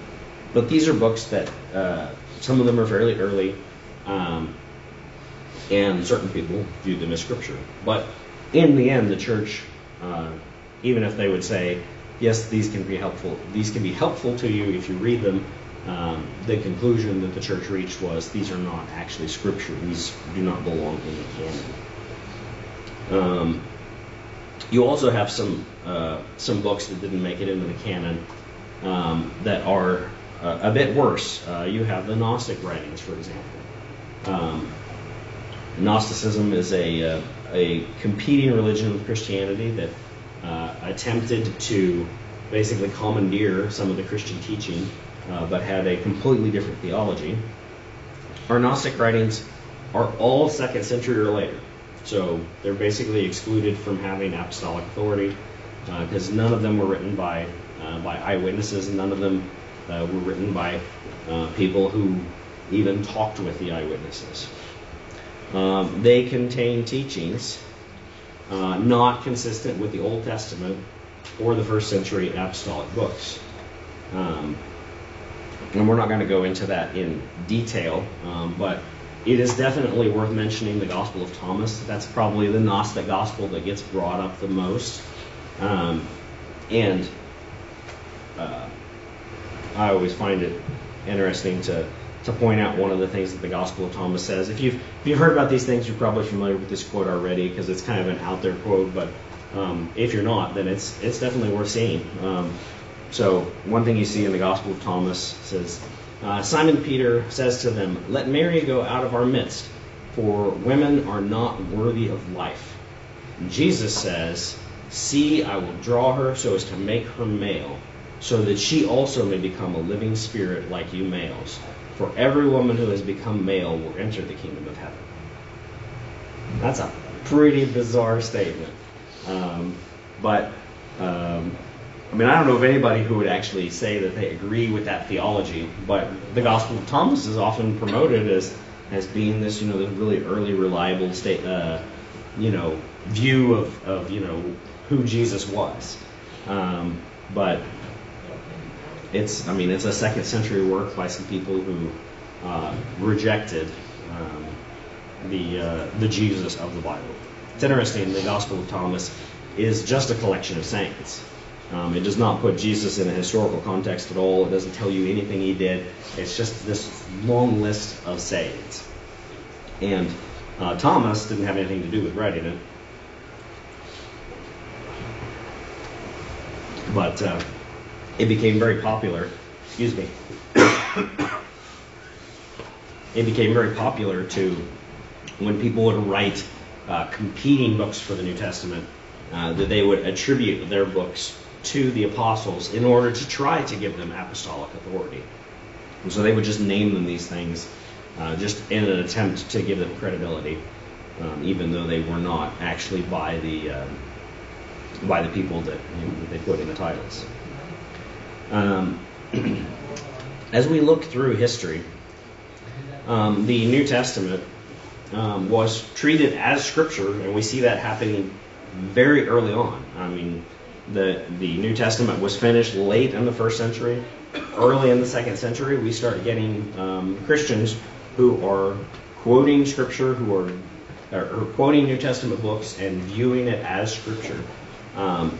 but these are books that uh, some of them are fairly early, um, and certain people view them as scripture. But in the end, the church, uh, even if they would say, yes, these can be helpful, these can be helpful to you if you read them. Um, the conclusion that the church reached was these are not actually scripture. These do not belong in the canon. Um, you also have some uh, some books that didn't make it into the canon um, that are uh, a bit worse. Uh, you have the Gnostic writings, for example. Um, Gnosticism is a uh, a competing religion with Christianity that uh, attempted to basically commandeer some of the Christian teaching, uh, but had a completely different theology. Our Gnostic writings are all second century or later, so they're basically excluded from having apostolic authority. because uh, none of them were written by by eyewitnesses, and none of them uh, were written by uh, people who even talked with the eyewitnesses. Um, they contain teachings uh, not consistent with the Old Testament or the first century apostolic books. Um, and we're not going to go into that in detail, um, but it is definitely worth mentioning the Gospel of Thomas. That's probably the Gnostic Gospel that gets brought up the most. Um, and uh, I always find it interesting to, to point out one of the things that the Gospel of Thomas says. If you've, if you've heard about these things, you're probably familiar with this quote already because it's kind of an out there quote, but um, if you're not, then it's, it's definitely worth seeing. Um, so, one thing you see in the Gospel of Thomas says, uh, Simon Peter says to them, Let Mary go out of our midst, for women are not worthy of life. And Jesus says, See, I will draw her so as to make her male, so that she also may become a living spirit like you males. For every woman who has become male will enter the kingdom of heaven. That's a pretty bizarre statement. Um, but um, I mean, I don't know of anybody who would actually say that they agree with that theology, but the Gospel of Thomas is often promoted as as being this, you know, this really early, reliable state, uh, you know, view of, of you know who Jesus was. Um, but it's, I mean, it's a second century work by some people who uh, rejected um, the uh, the Jesus of the Bible. It's interesting. The Gospel of Thomas is just a collection of sayings. Um, it does not put Jesus in a historical context at all. It doesn't tell you anything he did. It's just this long list of sayings. And uh, Thomas didn't have anything to do with writing it. But uh, it became very popular. Excuse me. it became very popular to when people would write uh, competing books for the New Testament, uh, that they would attribute their books to the apostles in order to try to give them apostolic authority. And so they would just name them these things uh, just in an attempt to give them credibility, um, even though they were not actually by the um, by the people that, you know, they put in the titles. Um, [clears throat] as we look through history, um, the New Testament um, was treated as Scripture, and we see that happening very early on. I mean, the the New Testament was finished late in the first century. Early in the second century, we start getting um, Christians who are quoting Scripture, who are, are, quoting New Testament books and viewing it as Scripture. Um,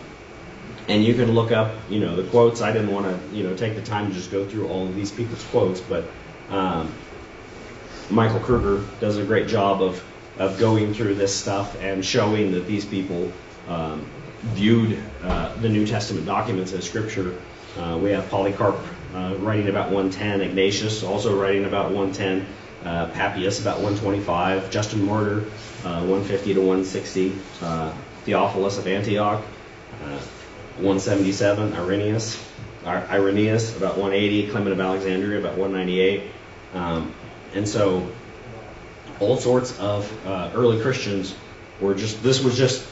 and you can look up, you know, the quotes. I didn't want to, you know, take the time to just go through all of these people's quotes, but um, Michael Kruger does a great job of of going through this stuff and showing that these people um, viewed uh, the New Testament documents as scripture. Uh, we have Polycarp uh, writing about 110, Ignatius also writing about 110, uh, Papias about 125, Justin Martyr uh, 150 to 160, uh, Theophilus of Antioch 177, Irenaeus, Irenaeus about 180, Clement of Alexandria about 198, um, and so all sorts of early Christians were just this was just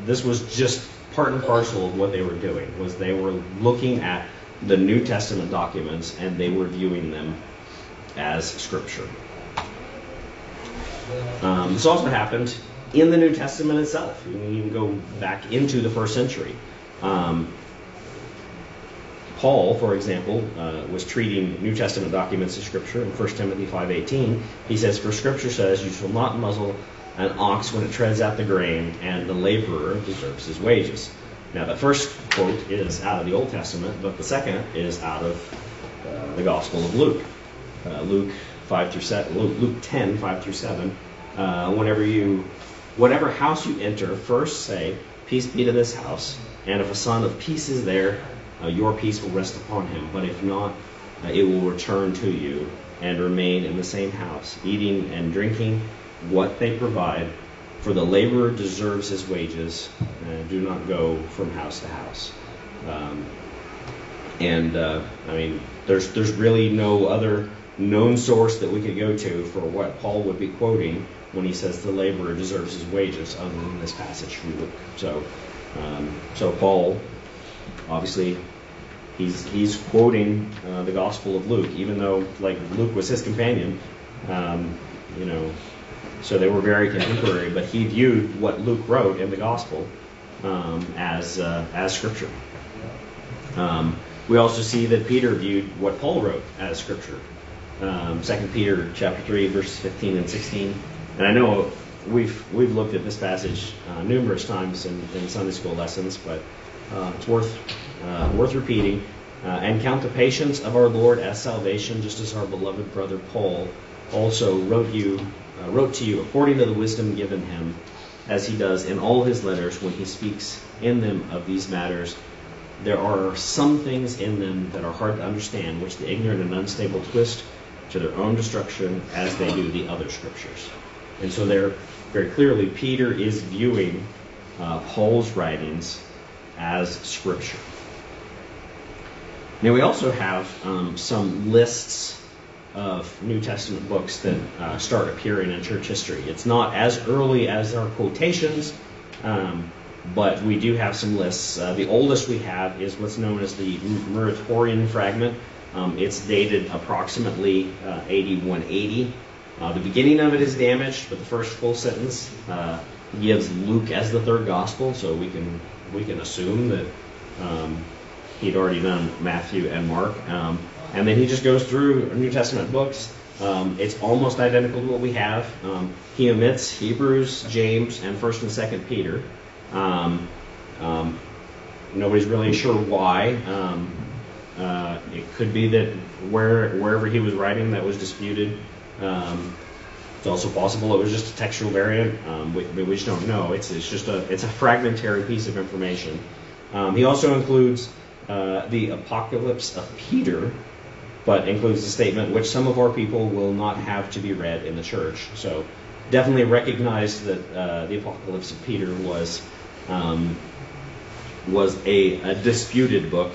this was just part and parcel of what they were doing was they were looking at the New Testament documents and they were viewing them as scripture. Um, this also happened in the New Testament itself. You can go back into the first century. Um, Paul, for example, uh, was treating New Testament documents of scripture in 1 Timothy 5:18. He says, "For Scripture says, you shall not muzzle an ox when it treads out the grain, and the laborer deserves his wages. Now, the first quote is out of the Old Testament, but the second is out of uh, the Gospel of Luke. Uh, Luke 5 through 7, Luke, Luke 10, 5 through 7. Uh, whenever you, whatever house you enter, first say, Peace be to this house. And if a son of peace is there, uh, your peace will rest upon him. But if not, uh, it will return to you and remain in the same house, eating and drinking what they provide, for the laborer deserves his wages. and do not go from house to house. Um, and uh, I mean, there's there's really no other known source that we could go to for what Paul would be quoting when he says the laborer deserves his wages, other than this passage from Luke. So Um, so Paul, obviously, he's he's quoting uh, the Gospel of Luke, even though like Luke was his companion, um, you know. So they were very contemporary, but he viewed what Luke wrote in the Gospel um, as uh, as scripture. Um, we also see that Peter viewed what Paul wrote as scripture. Um, 2 Peter chapter 3, verses 15 and 16. And I know we've we've looked at this passage uh, numerous times in, in, Sunday school lessons, but uh, it's worth uh, worth repeating. Uh, and count the patience of our Lord as salvation, just as our beloved brother Paul also wrote you uh, wrote to you according to the wisdom given him, as he does in all his letters when he speaks in them of these matters. There are some things in them that are hard to understand, which the ignorant and unstable twist to their own destruction, as they do the other scriptures. And so there, very clearly, Peter is viewing uh, Paul's writings as scripture. Now we also have um, some lists of New Testament books that uh, start appearing in church history. It's not as early as our quotations, um, but we do have some lists. Uh, the oldest we have is what's known as the Muratorian fragment. Um, it's dated approximately uh, 8180. Uh, the beginning of it is damaged, but the first full sentence uh, gives Luke as the third gospel, so we can we can assume that um, he'd already done Matthew and Mark. Um, and then he just goes through New Testament books. Um, it's almost identical to what we have. Um, he omits Hebrews, James, and First and Second Peter. Um, um, nobody's really sure why. Uh, it could be that where wherever he was writing that was disputed. Um, it's also possible it was just a textual variant. Um, we, we, just don't know. It's, it's just a it's a fragmentary piece of information. Um, he also includes uh, the Apocalypse of Peter, but includes the statement which some of our people will not have to be read in the church. So definitely recognize that uh, the Apocalypse of Peter was um, was a, a disputed book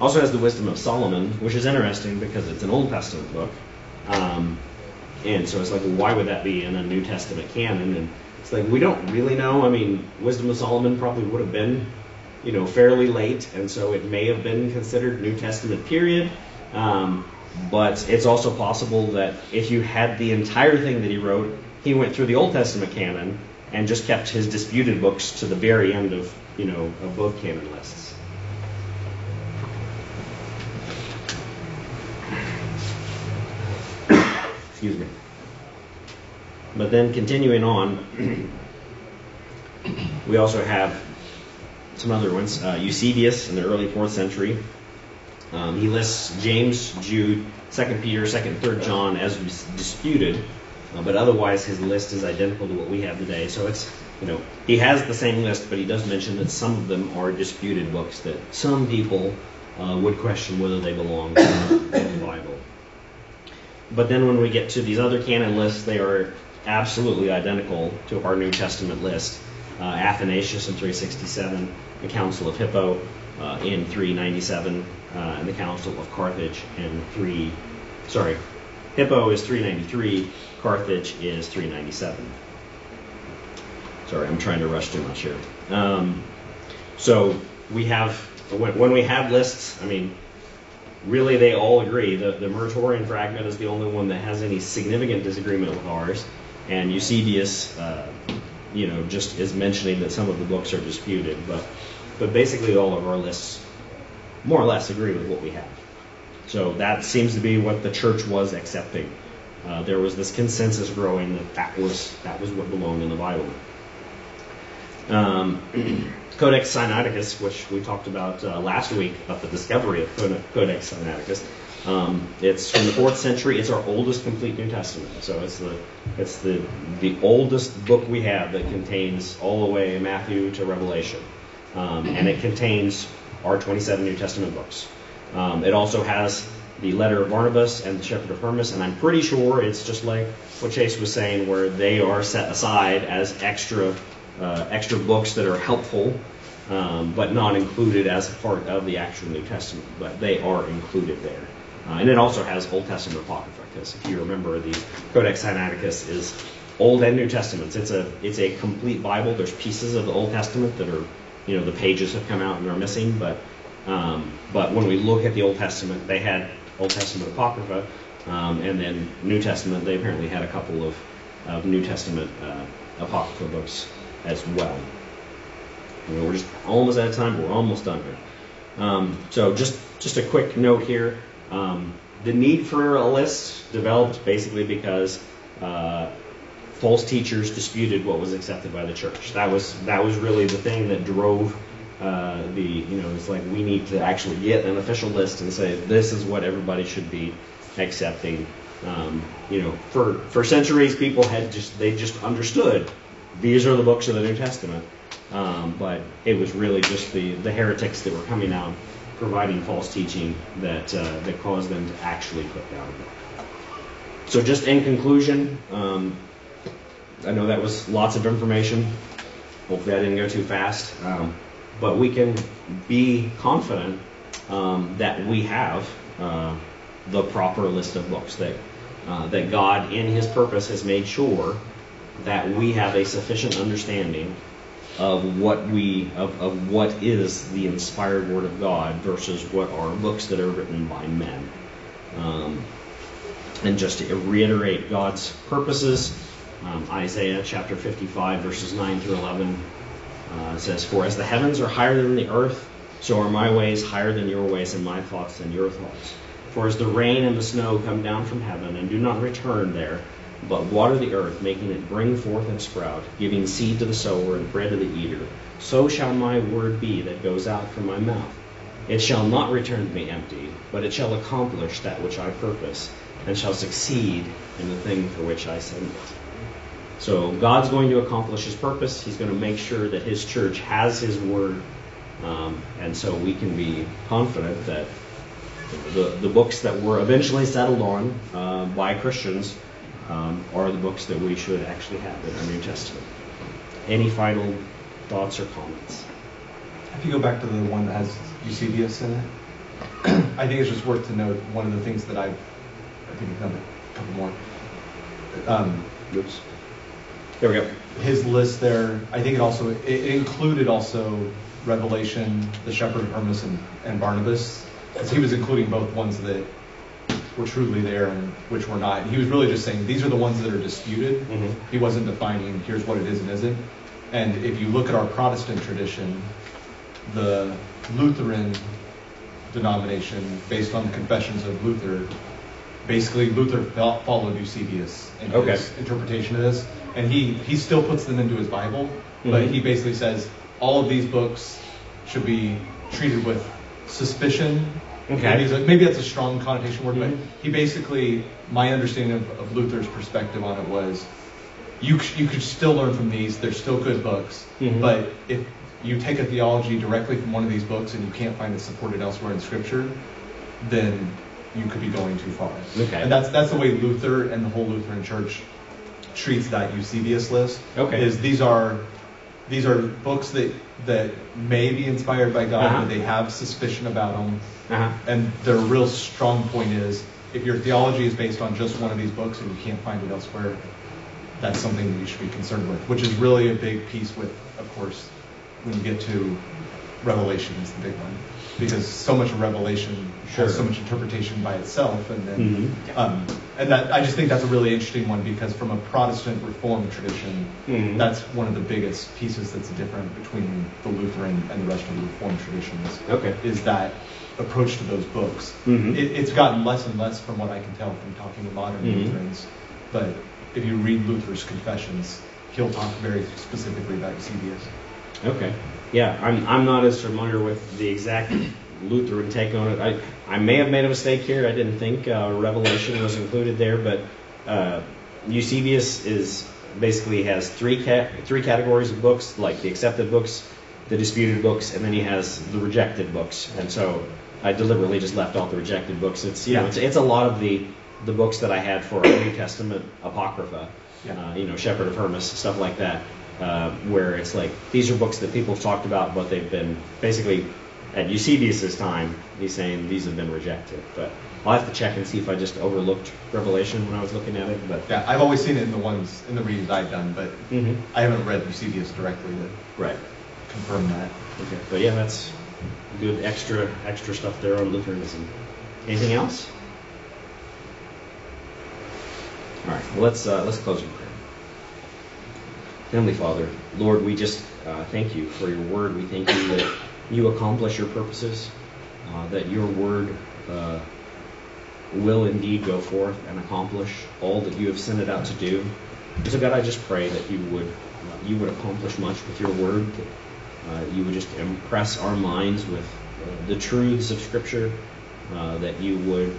also has the Wisdom of Solomon, which is interesting because it's an Old Testament book. Um, and so it's like, why would that be in a New Testament canon? And it's like, we don't really know. I mean, Wisdom of Solomon probably would have been, you know, fairly late, and so it may have been considered New Testament period. Um, but it's also possible that if you had the entire thing that he wrote, he went through the Old Testament canon and just kept his disputed books to the very end of, you know, of both canon lists. Excuse me. But then continuing on, we also have some other ones. Uh, Eusebius in the early fourth century. Um, he lists James, Jude, Second Peter, Second, Third John as disputed, uh, but otherwise his list is identical to what we have today. So it's you know he has the same list, but he does mention that some of them are disputed books that some people uh, would question whether they belong in the Bible. But then when we get to these other canon lists, they are absolutely identical to our New Testament list. Uh, Athanasius in 367, the Council of Hippo uh, in 397, uh, and the Council of Carthage in 3. Sorry, Hippo is 393, Carthage is 397. Sorry, I'm trying to rush too much here. Um, so we have when, when we have lists. I mean, really they all agree. The, the Muratorian fragment is the only one that has any significant disagreement with ours. And Eusebius, uh, you know, just is mentioning that some of the books are disputed. But, but basically all of our lists more or less agree with what we have. So that seems to be what the church was accepting. Uh, there was this consensus growing that that was, that was what belonged in the Bible. Um, [clears throat] Codex Sinaiticus, which we talked about uh, last week about the discovery of Codex Sinaiticus. Um, it's from the fourth century. It's our oldest complete New Testament. So it's the it's the the oldest book we have that contains all the way Matthew to Revelation, um, and it contains our 27 New Testament books. Um, it also has the letter of Barnabas and the Shepherd of Hermas, and I'm pretty sure it's just like what Chase was saying, where they are set aside as extra uh, extra books that are helpful, um, but not included as a part of the actual New Testament. But they are included there. Uh, and it also has Old Testament Apocrypha, because if you remember, the Codex Sinaiticus is Old and New Testaments. It's a it's a complete Bible. There's pieces of the Old Testament that are you know the pages have come out and are missing. But um, but when we look at the Old Testament, they had Old Testament apocrypha, um, and then New Testament. They apparently had a couple of, of New Testament uh, apocrypha books as well. We're just almost out of time, but we're almost done here. Um, so just just a quick note here. Um, the need for a list developed basically because uh, false teachers disputed what was accepted by the church. That was that was really the thing that drove uh, the you know it's like we need to actually get an official list and say this is what everybody should be accepting. Um, you know, for for centuries people had just they just understood these are the books of the New Testament, um, but it was really just the the heretics that were coming out providing false teaching that uh, that caused them to actually put down a book. So just in conclusion. Um, I know that was lots of information. Hopefully, I didn't go too fast. Um, but we can be confident um, that we have uh, the proper list of books that uh, that God, in His purpose, has made sure that we have a sufficient understanding of what we of, of what is the inspired Word of God versus what are books that are written by men. Um, and just to reiterate God's purposes um, Isaiah chapter 55, verses 9 through 11 uh, says, For as the heavens are higher than the earth, so are my ways higher than your ways, and my thoughts than your thoughts. For as the rain and the snow come down from heaven and do not return there, but water the earth, making it bring forth and sprout, giving seed to the sower and bread to the eater, so shall my word be that goes out from my mouth. It shall not return to me empty, but it shall accomplish that which I purpose, and shall succeed in the thing for which I send it. So God's going to accomplish His purpose. He's going to make sure that His church has His word, um, and so we can be confident that the the books that were eventually settled on uh, by Christians um, are the books that we should actually have in our New Testament. Any final thoughts or comments? If you go back to the one that has Eusebius in it, [clears throat] I think it's just worth to note one of the things that I've, I think I've done a couple more. Um, Oops. There we go. His list there, I think it also it, it included also Revelation, the Shepherd Hermas, and, and Barnabas, as he was including both ones that were truly there and which were not. He was really just saying these are the ones that are disputed. Mm-hmm. He wasn't defining here's what it is and isn't. And if you look at our Protestant tradition, the Lutheran denomination, based on the confessions of Luther, basically Luther followed Eusebius in okay. his interpretation of this and he he still puts them into his Bible, mm-hmm. but he basically says all of these books should be treated with suspicion. Okay. Maybe, maybe that's a strong connotation word, mm-hmm. but he basically, my understanding of, of, Luther's perspective on it was, you you could still learn from these. They're still good books, mm-hmm. but if you take a theology directly from one of these books and you can't find it supported elsewhere in Scripture, then you could be going too far. Okay. And that's that's the way Luther and the whole Lutheran Church treats that Eusebius list. Okay. Is these are these are books that that may be inspired by God, uh-huh. but they have suspicion about them. Uh-huh. And their real strong point is if your theology is based on just one of these books and you can't find it elsewhere, that's something that you should be concerned with, which is really a big piece with, of course, when you get to Revelation is the big one because so much of Revelation sure. has so much interpretation by itself, and then mm-hmm. um, and that I just think that's a really interesting one because from a Protestant Reformed tradition, mm-hmm. that's one of the biggest pieces that's different between the Lutheran and the rest of the Reformed traditions. Okay, is that approach to those books? Mm-hmm. It, it's gotten less and less from what I can tell from talking to modern mm-hmm. Lutherans, but if you read Luther's Confessions, he'll talk very specifically about Eusebius. Okay. Yeah, I'm, I'm not as familiar with the exact Lutheran take on it. I, I may have made a mistake here. I didn't think uh, Revelation was included there, but uh, Eusebius is basically has three ca- three categories of books, like the accepted books, the disputed books, and then he has the rejected books. And so I deliberately just left off the rejected books. It's you know it's, it's a lot of the the books that I had for our New Testament apocrypha. Yeah. Uh, you know, Shepherd of Hermas, stuff like that. Uh, where it's like these are books that people have talked about, but they've been basically at Eusebius's time. He's saying these have been rejected, but I'll have to check and see if I just overlooked Revelation when I was looking at it. But yeah, I've always seen it in the ones in the readings I've done, but mm-hmm. I haven't read Eusebius directly. to Right. confirm that. Okay. But yeah, that's good extra extra stuff there on Lutheranism. Anything else? All right. Well, let's uh, let's close in prayer. Heavenly Father, Lord, we just uh, thank you for your word. We thank you that you accomplish your purposes, uh, that your word uh, will indeed go forth and accomplish all that you have sent it out to do. So God, I just pray that you would uh, you would accomplish much with your word. That, uh, you would just impress our minds with uh, the truths of Scripture. Uh, that you would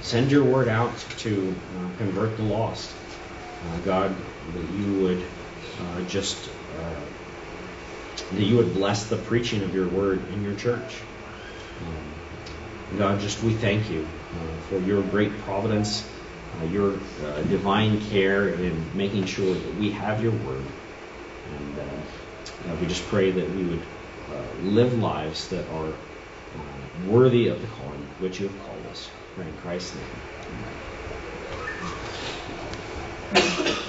send your word out to convert the lost. God, that you would just that you would bless the preaching of your word in your church. Um, God, just we thank you uh, for your great providence, uh, your uh, divine care in making sure that we have your word. And we just pray that we would live lives that are worthy of the calling which you have called us. Pray in Christ's name. Amen.